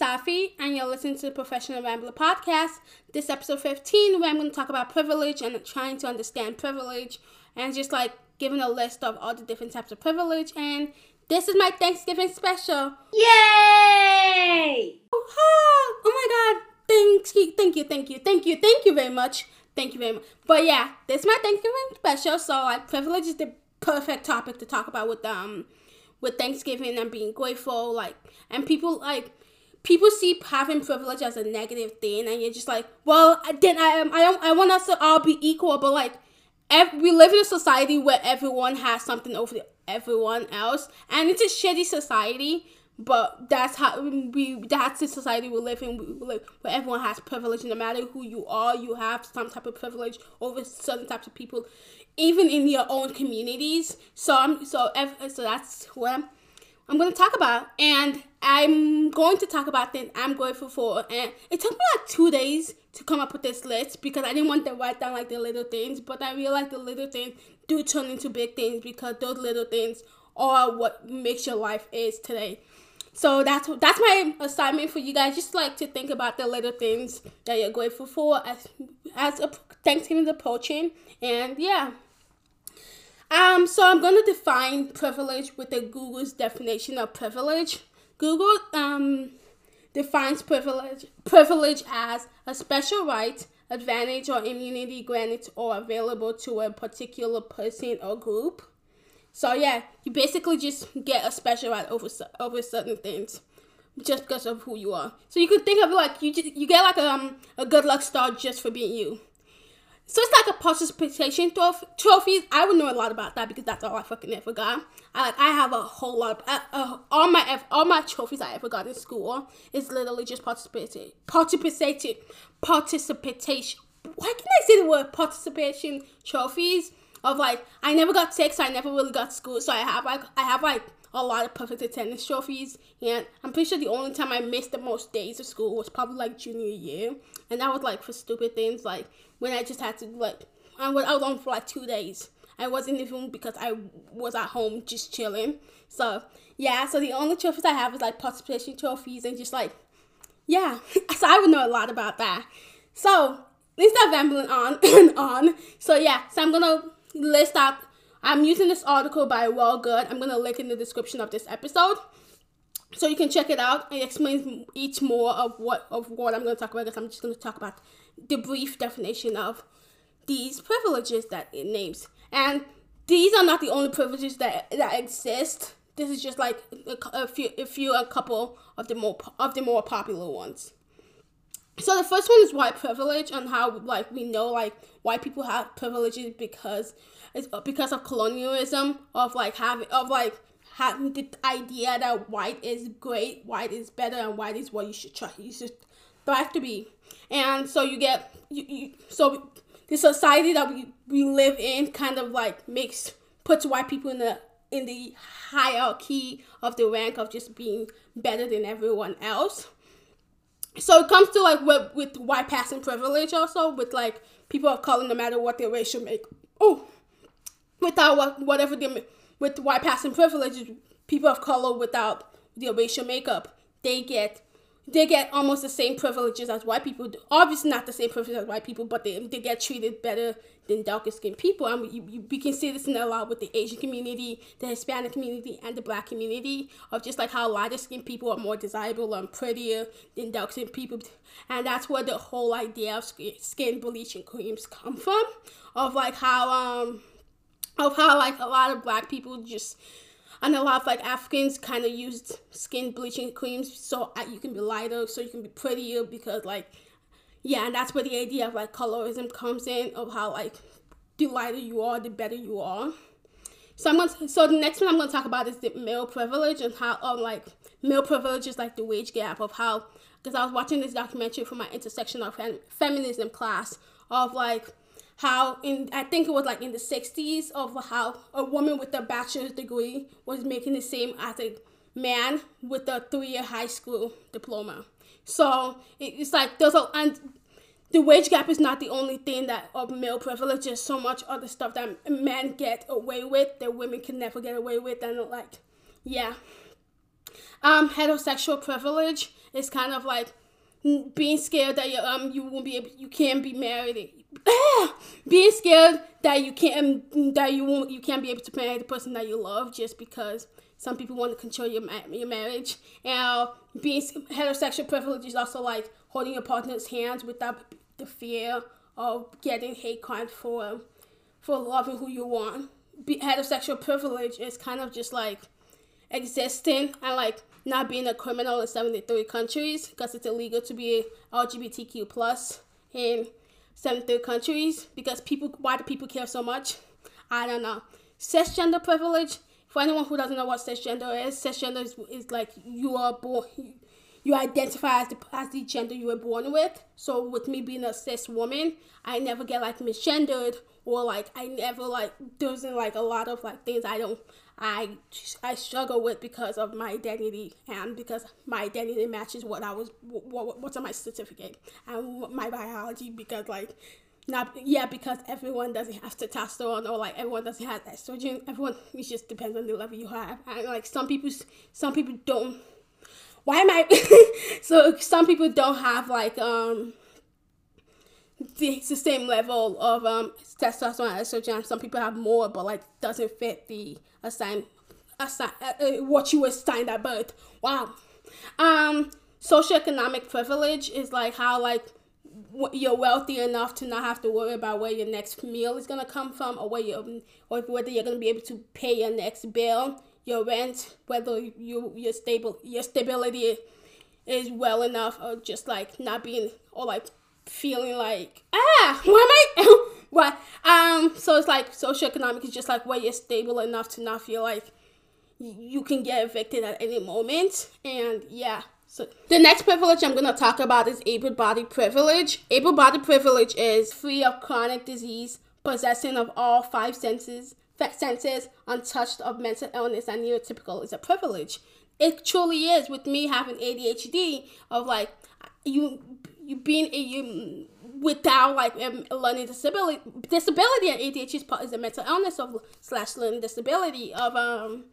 Safi, and you're listening to the Professional Rambler podcast. This episode 15, where I'm going to talk about privilege and trying to understand privilege, and just like giving a list of all the different types of privilege. And this is my Thanksgiving special. Yay! Oh, oh my God! Thank you, thank you, thank you, thank you, thank you very much. Thank you very much. But yeah, this is my Thanksgiving special, so like privilege is the perfect topic to talk about with um with Thanksgiving and being grateful, like and people like people see having privilege as a negative thing, and you're just like, well, then I um, I don't I want us to all be equal, but like, ev- we live in a society where everyone has something over everyone else, and it's a shitty society. But that's how we. That's the society we live in. We live where everyone has privilege. No matter who you are, you have some type of privilege over certain types of people, even in your own communities. So I'm so so that's what I'm, going to talk about, and I'm going to talk about things I'm grateful for. And it took me like two days to come up with this list because I didn't want to write down like the little things, but I realized the little things do turn into big things because those little things are what makes your life is today. So that's that's my assignment for you guys. Just like to think about the little things that you're grateful for as as a Thanksgiving approaching, and yeah. Um, so I'm gonna define privilege with the Google's definition of privilege. Google um defines privilege privilege as a special right, advantage, or immunity granted or available to a particular person or group. So yeah, you basically just get a special right over over certain things, just because of who you are. So you could think of it like you just, you get like um a good luck star just for being you. So it's like a participation trophy. Trophies. I would know a lot about that because that's all I fucking ever got. I like I have a whole lot. Of, uh, uh, all my all my trophies I ever got in school is literally just participating, participating, participation. Why can I say the word participation trophies? Of like I never got sick, so I never really got school. So I have like I have like a lot of perfect attendance trophies, and I'm pretty sure the only time I missed the most days of school was probably like junior year, and that was like for stupid things like when I just had to like I was out on for like two days. I wasn't even because I was at home just chilling. So yeah, so the only trophies I have is like participation trophies and just like yeah. so I would know a lot about that. So let's start rambling on and on. So yeah, so I'm gonna list out. I'm using this article by Well Good. I'm gonna link in the description of this episode, so you can check it out. It explains each more of what of what I'm gonna talk about. Because I'm just gonna talk about the brief definition of these privileges that it names, and these are not the only privileges that that exist. This is just like a, a few, a few, a couple of the more of the more popular ones. So the first one is white privilege and how like we know like white people have privileges because it's because of colonialism of like having of like the idea that white is great, white is better, and white is what you should try you should strive to be. And so you get you, you so the society that we, we live in kind of like makes puts white people in the in the hierarchy of the rank of just being better than everyone else so it comes to like with, with white passing privilege also with like people of color no matter what their racial make oh without what whatever they with white passing privileges, people of color without their racial makeup they get they get almost the same privileges as white people. Obviously, not the same privileges as white people, but they, they get treated better than darker skinned people. And we, we, we can see this in a lot with the Asian community, the Hispanic community, and the black community of just like how lighter skinned people are more desirable and prettier than dark skinned people. And that's where the whole idea of skin bleaching creams come from. Of like how, um, of how like a lot of black people just and a lot of like Africans kind of used skin bleaching creams so you can be lighter, so you can be prettier because like yeah, and that's where the idea of like colorism comes in of how like the lighter you are, the better you are. So I'm gonna so the next one I'm gonna talk about is the male privilege and how um like male privilege is like the wage gap of how because I was watching this documentary from my intersectional fem- feminism class of like how in I think it was like in the 60s of how a woman with a bachelor's degree was making the same as a man with a three-year high school diploma. So it's like there's a and the wage gap is not the only thing that of male privilege. There's so much other stuff that men get away with that women can never get away with, and like, yeah. Um, heterosexual privilege is kind of like being scared that you um you won't be able, you can't be married. Ah, being scared that you can't um, that you won't you can't be able to marry the person that you love just because some people want to control your your marriage. And being heterosexual privilege is also like holding your partner's hands without the fear of getting hate crimes for for loving who you want. Be, heterosexual privilege is kind of just like existing and like not being a criminal in 73 countries because it's illegal to be LGBTQ plus in 73 countries because people why do people care so much? I don't know. Cisgender privilege. For anyone who doesn't know what cisgender is, cisgender is, is like you are born you identify as the as the gender you were born with. So with me being a cis woman, I never get like misgendered or like I never like there's like a lot of like things I don't I I struggle with because of my identity and because my identity matches what I was what, what's on my certificate and my biology because like not yeah because everyone doesn't have testosterone or like everyone doesn't have estrogen everyone it just depends on the level you have and like some people some people don't why am I so some people don't have like um the, the same level of um, testosterone and estrogen. Some people have more, but like doesn't fit the assigned assign uh, uh, what you were assigned at birth. Wow. Um, socioeconomic privilege is like how like you're wealthy enough to not have to worry about where your next meal is gonna come from, or where you or whether you're gonna be able to pay your next bill, your rent, whether you your stable your stability is well enough, or just like not being or like feeling like ah why am I what? Um so it's like socioeconomic is just like where you're stable enough to not feel like you can get evicted at any moment. And yeah. So the next privilege I'm gonna talk about is able body privilege. Able body privilege is free of chronic disease, possessing of all five senses, senses, untouched of mental illness and neurotypical is a privilege. It truly is with me having ADHD of like you you being a you without like a learning disability disability and ADHD is, part, is a mental illness of slash learning disability of um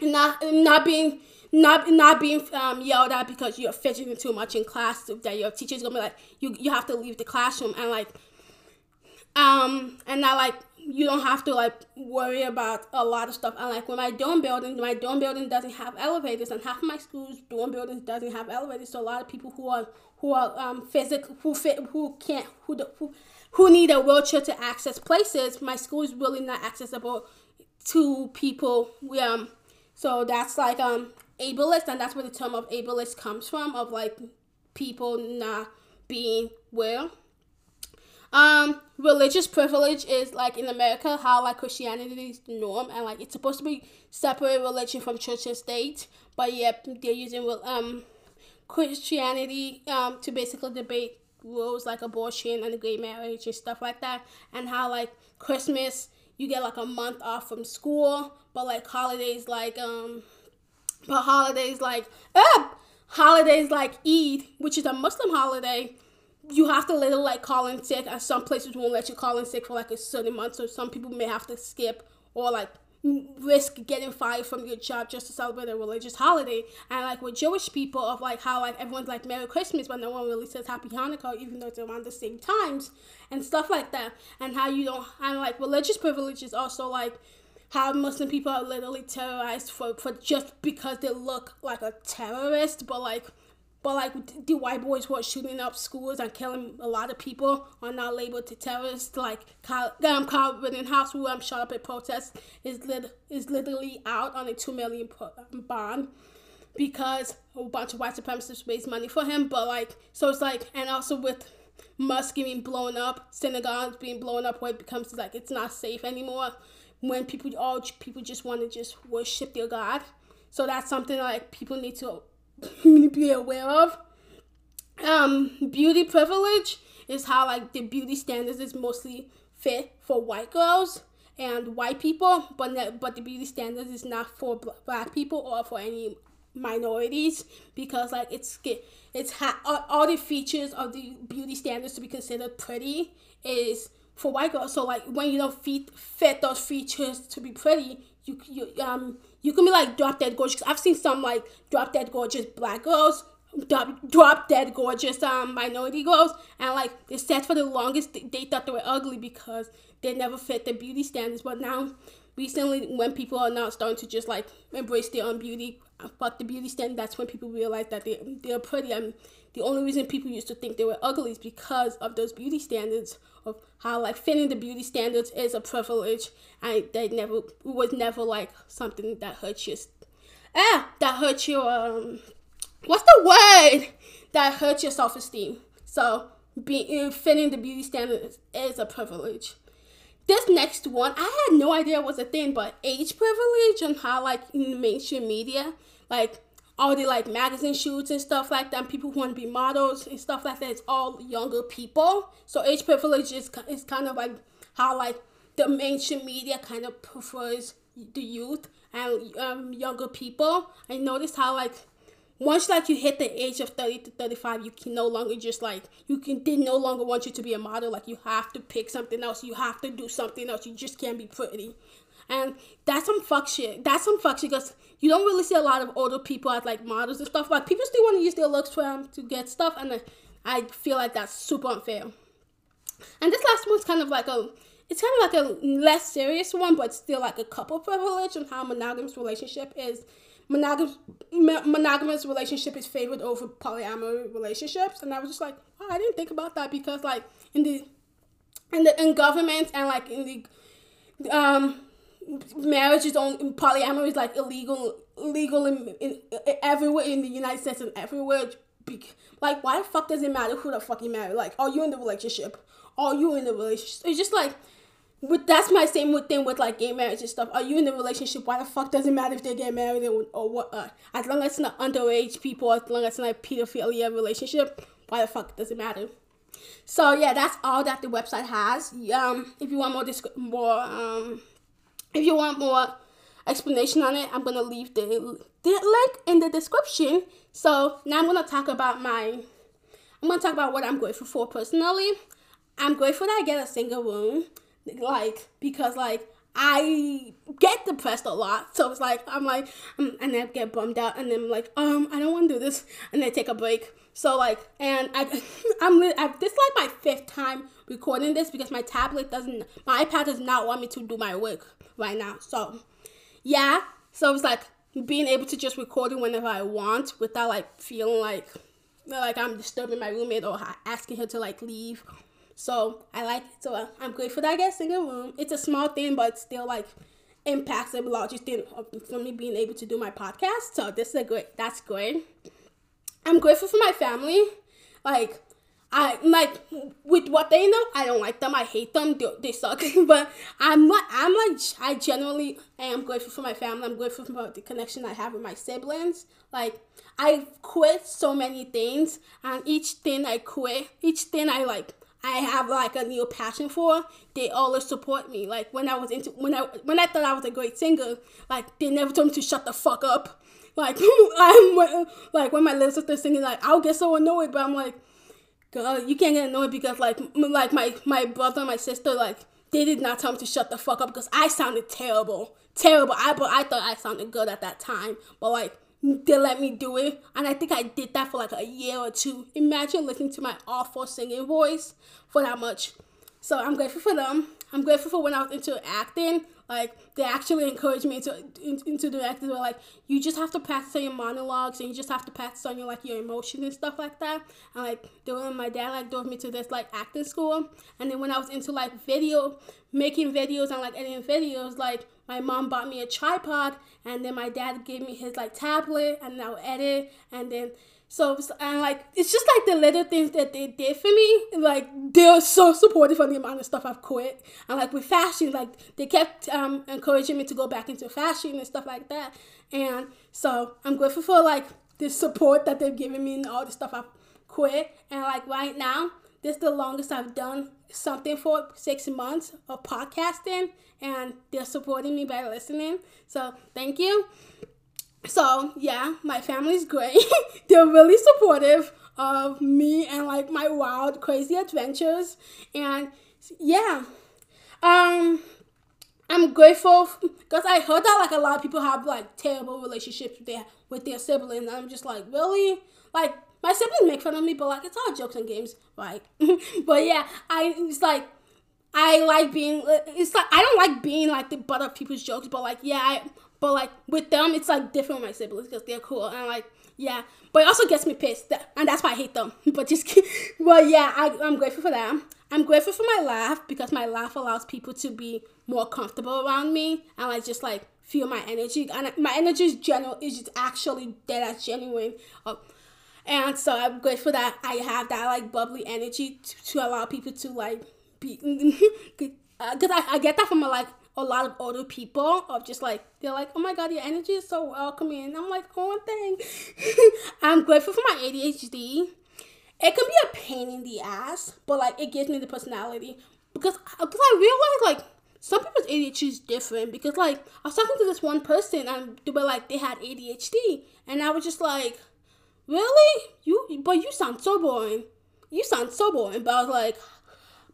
not not being not not being um, yelled at because you're fidgeting too much in class that your teacher's gonna be like you you have to leave the classroom and like um and not like you don't have to like worry about a lot of stuff. And like when my dorm building, my dorm building doesn't have elevators, and half of my school's dorm buildings doesn't have elevators. So a lot of people who are who are um physical who fit who can't who who who need a wheelchair to access places. My school is really not accessible to people. We, um, so that's like um ableist, and that's where the term of ableist comes from of like people not being well um, religious privilege is like in America how like Christianity is the norm and like it's supposed to be separate religion from church and state, but yet they're using um Christianity um to basically debate rules like abortion and gay marriage and stuff like that, and how like Christmas you get like a month off from school, but like holidays like um, but holidays like ah, holidays like Eid, which is a Muslim holiday you have to literally like call in sick. And some places won't let you call in sick for like a certain month so some people may have to skip or like risk getting fired from your job just to celebrate a religious holiday. And like with jewish people of like how like everyone's like merry christmas but no one really says happy hanukkah even though it's around the same times and stuff like that. And how you don't and like religious privilege is also like how muslim people are literally terrorized for, for just because they look like a terrorist but like but like the white boys who are shooting up schools and killing a lot of people are not labeled to terrorists. Like um, Kyle Rittenhouse, who um, shot up at protests, is lit- is literally out on a two million um, bond because a bunch of white supremacists raised money for him. But like, so it's like, and also with mosque being blown up, synagogues being blown up, where it becomes like it's not safe anymore. When people all people just want to just worship their God, so that's something like people need to be aware of. Um, beauty privilege is how like the beauty standards is mostly fit for white girls and white people, but but the beauty standards is not for black people or for any minorities because like it's it's ha- all, all the features of the beauty standards to be considered pretty is for white girls. So like when you don't fit fit those features to be pretty, you you um you can be like drop dead gorgeous. I've seen some like drop dead gorgeous black girls, drop, drop dead gorgeous um minority girls, and like they said for the longest they thought they were ugly because they never fit the beauty standards. But now, recently, when people are now starting to just like embrace their own beauty, fuck the beauty standard, that's when people realize that they they're pretty. And the only reason people used to think they were ugly is because of those beauty standards of how like fitting the beauty standards is a privilege and they never it was never like something that hurts you. Ah that hurts your um what's the word? That hurts your self-esteem. So being fitting the beauty standards is a privilege. This next one i had no idea was a thing but age privilege and how like in mainstream media like all the like magazine shoots and stuff like that. People who want to be models and stuff like that. It's all younger people. So age privilege is is kind of like how like the mainstream media kind of prefers the youth and um, younger people. I noticed how like once like you hit the age of 30 to 35 you can no longer just like you can they no longer want you to be a model like you have to pick something else you have to do something else you just can't be pretty and that's some fuck shit. That's some fuck shit because you don't really see a lot of older people as like models and stuff. But people still want to use their looks for them to get stuff, and I feel like that's super unfair. And this last one's kind of like a, it's kind of like a less serious one, but still like a couple privilege and how monogamous relationship is. Monogamous, monogamous relationship is favored over polyamory relationships, and I was just like, oh, I didn't think about that because like in the, in the in government and like in the, um marriage is only polyamory is like illegal illegal in, in, in, everywhere in the United States and everywhere. Like, why the fuck does it matter who the fuck you marry? Like, are you in the relationship? Are you in the relationship? It's just like, with that's my same with thing with like gay marriage and stuff. Are you in the relationship? Why the fuck does it matter if they get married or, or what? Uh, as long as it's not underage people, as long as it's not pedophilia relationship, why the fuck does it matter? So yeah, that's all that the website has. Um, if you want more disc- more um if you want more explanation on it, I'm gonna leave the, the link in the description. So now I'm gonna talk about my I'm gonna talk about what I'm grateful for personally. I'm grateful that I get a single room, like because like I get depressed a lot. So it's like I'm like um, and then get bummed out and then I'm like um I don't want to do this and then take a break. So like and I I'm I, this is like my fifth time recording this because my tablet doesn't my iPad does not want me to do my work right now. So, yeah. So it's like being able to just record it whenever I want without like feeling like like I'm disturbing my roommate or asking her to like leave. So I like it. So uh, I'm grateful that I get a single room. It's a small thing, but still like impacts the largest thing for me being able to do my podcast. So this is a great. That's great. I'm grateful for my family. Like I like with what they know. I don't like them. I hate them. They, they suck. but I'm like I'm like I generally am grateful for my family. I'm grateful for the connection I have with my siblings. Like I quit so many things, and each thing I quit, each thing I like, I have like a new passion for. They always support me. Like when I was into when I when I thought I was a great singer, like they never told me to shut the fuck up. Like I'm like when my little sister singing, like I'll get so annoyed, but I'm like God, you can't get annoyed because like like my my brother and my sister like they did not tell me to shut the fuck up because I sounded terrible, terrible. I but I thought I sounded good at that time, but like they let me do it, and I think I did that for like a year or two. Imagine listening to my awful singing voice for that much. So I'm grateful for them. I'm grateful for when I was into acting. Like they actually encouraged me into in, into the acting. They're like, you just have to practice on your monologues and you just have to practice on your like your emotions and stuff like that. And like they were, my dad like drove me to this like acting school. And then when I was into like video making videos and like editing videos, like my mom bought me a tripod and then my dad gave me his like tablet and I'll edit and then so and like it's just like the little things that they did for me. Like they're so supportive of the amount of stuff I've quit. And like with fashion, like they kept um, encouraging me to go back into fashion and stuff like that. And so I'm grateful for like the support that they've given me and all the stuff I've quit. And like right now, this is the longest I've done something for six months of podcasting, and they're supporting me by listening. So thank you so yeah, my family's great. They're really supportive of me and like my wild, crazy adventures. And yeah, um, I'm grateful. Because I heard that like a lot of people have like terrible relationships with their with their siblings. I'm just like, really? Like my siblings make fun of me, but like it's all jokes and games, right? but yeah, I it's like I like being. It's like I don't like being like the butt of people's jokes, but like yeah, I, but like with them, it's like different with my siblings because they're cool and like yeah. But it also gets me pissed, and that's why I hate them. but just, well, yeah, I, I'm grateful for that. I'm grateful for my laugh because my laugh allows people to be more comfortable around me and like just like feel my energy. And my energy is general is actually dead as genuine. Uh, and so I'm grateful that I have that like bubbly energy to, to allow people to like be because uh, I, I get that from a, like a lot of older people of just like they're like oh my god your energy is so welcoming. And I'm like oh thank I'm grateful for my ADHD it can be a pain in the ass but like it gives me the personality. Because uh, because I realized like some people's ADHD is different because like I was talking to this one person and they were like they had ADHD and I was just like really you but you sound so boring you sound so boring but I was like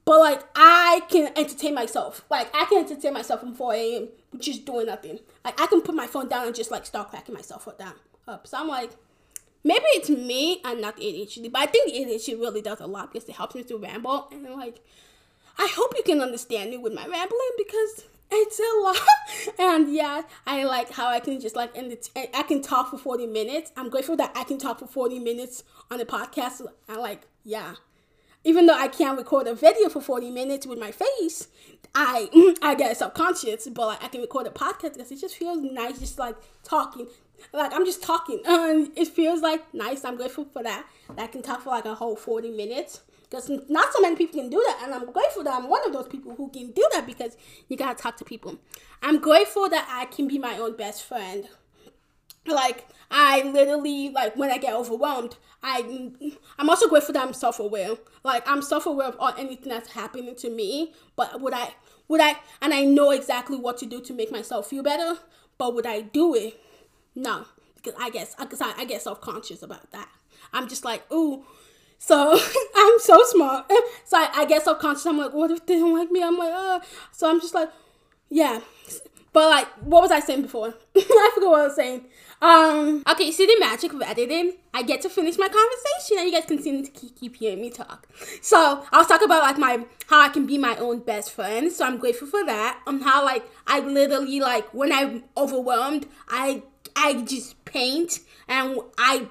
but like I can entertain myself. Like I can entertain myself from 4 a.m. just doing nothing. Like I can put my phone down and just like start cracking myself down up. So I'm like, maybe it's me and not the ADHD. But I think the ADHD really does a lot because it helps me to ramble. And like, I hope you can understand me with my rambling because it's a lot. and yeah, I like how I can just like end it. I can talk for 40 minutes. I'm grateful that I can talk for 40 minutes on the podcast. And like, yeah even though I can't record a video for 40 minutes with my face, I I get subconscious, but like I can record a podcast because it just feels nice just like talking. Like I'm just talking. and it feels like nice. I'm grateful for that. that I can talk for like a whole 40 minutes. Because not so many people can do that, and I'm grateful that I'm one of those people who can do that because you gotta talk to people. I'm grateful that I can be my own best friend. Like I literally like when I get overwhelmed, I I'm also grateful that I'm self-aware. Like I'm self-aware of all anything that's happening to me, but would I would I and I know exactly what to do to make myself feel better, but would I do it? No, because I guess because I, I get self-conscious about that. I'm just like, ooh, so I'm so smart. So I, I get self-conscious. I'm like, what if they don't like me? I'm like, oh. So I'm just like, yeah. But like, what was I saying before? I forgot what I was saying. Um, okay, you see the magic of editing? I get to finish my conversation and you guys continue to keep, keep hearing me talk. So I was talking about like my how I can be my own best friend. So I'm grateful for that. Um how like I literally like when I'm overwhelmed, I I just paint and I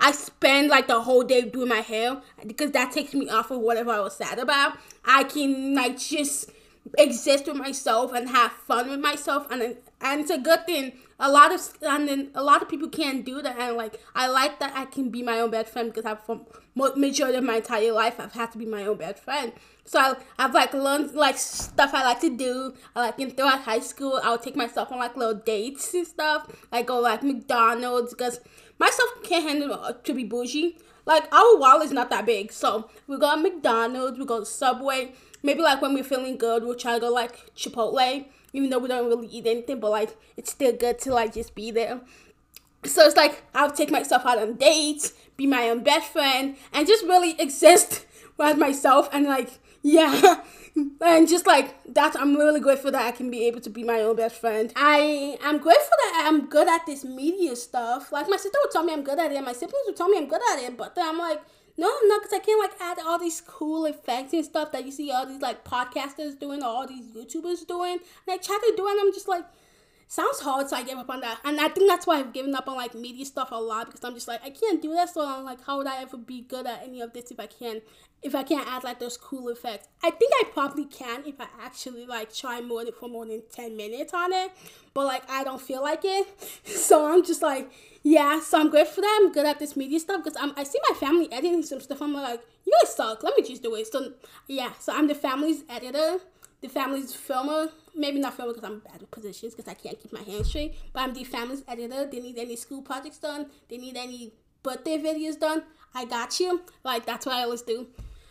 I spend like the whole day doing my hair because that takes me off of whatever I was sad about. I can like just exist with myself and have fun with myself and and it's a good thing. A lot of and then a lot of people can't do that and like i like that i can be my own best friend because i've from majority of my entire life i've had to be my own best friend. So I, i've like learned like stuff i like to do. I, like in throughout high school i'll take myself on like little dates and stuff. Like go like mcdonald's because myself can't handle to be bougie. Like our wallet is not that big. So we go to mcdonald's we go to subway. Maybe like when we're feeling good we'll try to go like chipotle even though we don't really eat anything, but like it's still good to like just be there. So it's like I'll take myself out on dates, be my own best friend, and just really exist with myself and like yeah. and just like that i'm really grateful that i can be able to be my own best friend i am grateful that i'm good at this media stuff like my sister would tell me i'm good at it my siblings would tell me i'm good at it but then i'm like no, I'm not, because I can't like add all these cool effects and stuff that you see all these like podcasters doing or all these YouTubers doing. And I try to do it, and I'm just like, sounds hard, so I gave up on that. And I think that's why I've given up on like media stuff a lot because I'm just like, I can't do that. So I'm like, how would I ever be good at any of this if I can, if I can't add like those cool effects? I think I probably can if I actually like try more for more than ten minutes on it. But like, I don't feel like it, so I'm just like yeah, so I'm grateful that I'm good at this media stuff because I'm I see my family editing some stuff. I'm like, you guys suck. Let me just do it. So yeah, so I'm the family's editor, the family's filmer. Maybe not filmer because I'm bad with positions because I can't keep my hands straight. But I'm the family's editor. They need any school projects done. They need any birthday videos done. I got you. Like that's what I always do.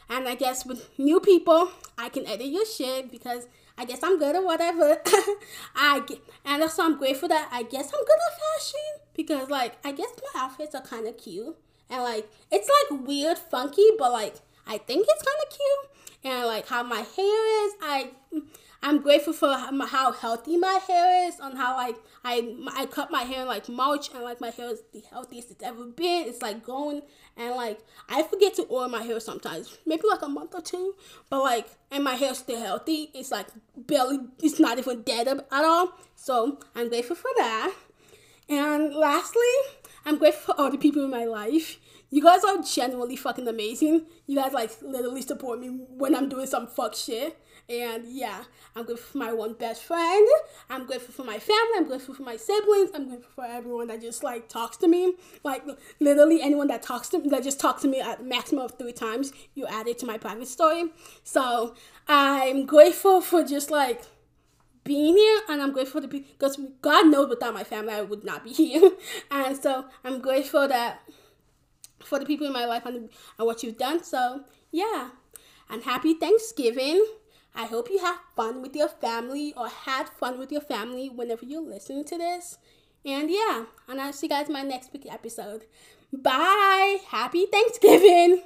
And I guess with new people, I can edit your shit because I guess I'm good at whatever. I get, and also I'm grateful that I guess I'm good at fashion because like I guess my outfits are kind of cute and like it's like weird, funky, but like I think it's kind of cute and like how my hair is. I I'm grateful for how healthy my hair is, on how like I I cut my hair in like March and like my hair is the healthiest it's ever been. It's like growing and like I forget to oil my hair sometimes, maybe like a month or two, but like and my hair's still healthy. It's like barely, it's not even dead at all. So I'm grateful for that. And lastly, I'm grateful for all the people in my life. You guys are genuinely fucking amazing. You guys like literally support me when I'm doing some fuck shit. And yeah, I'm grateful for my one best friend. I'm grateful for my family. I'm grateful for my siblings. I'm grateful for everyone that just like talks to me. Like literally anyone that talks to me, that just talks to me at maximum of three times, you add it to my private story. So I'm grateful for just like being here and I'm grateful to be because God knows without my family I would not be here. and so I'm grateful that for the people in my life and, and what you've done. So yeah. And happy Thanksgiving. I hope you have fun with your family or had fun with your family whenever you're listening to this. And yeah, and I'll see you guys in my next week episode. Bye. Happy Thanksgiving.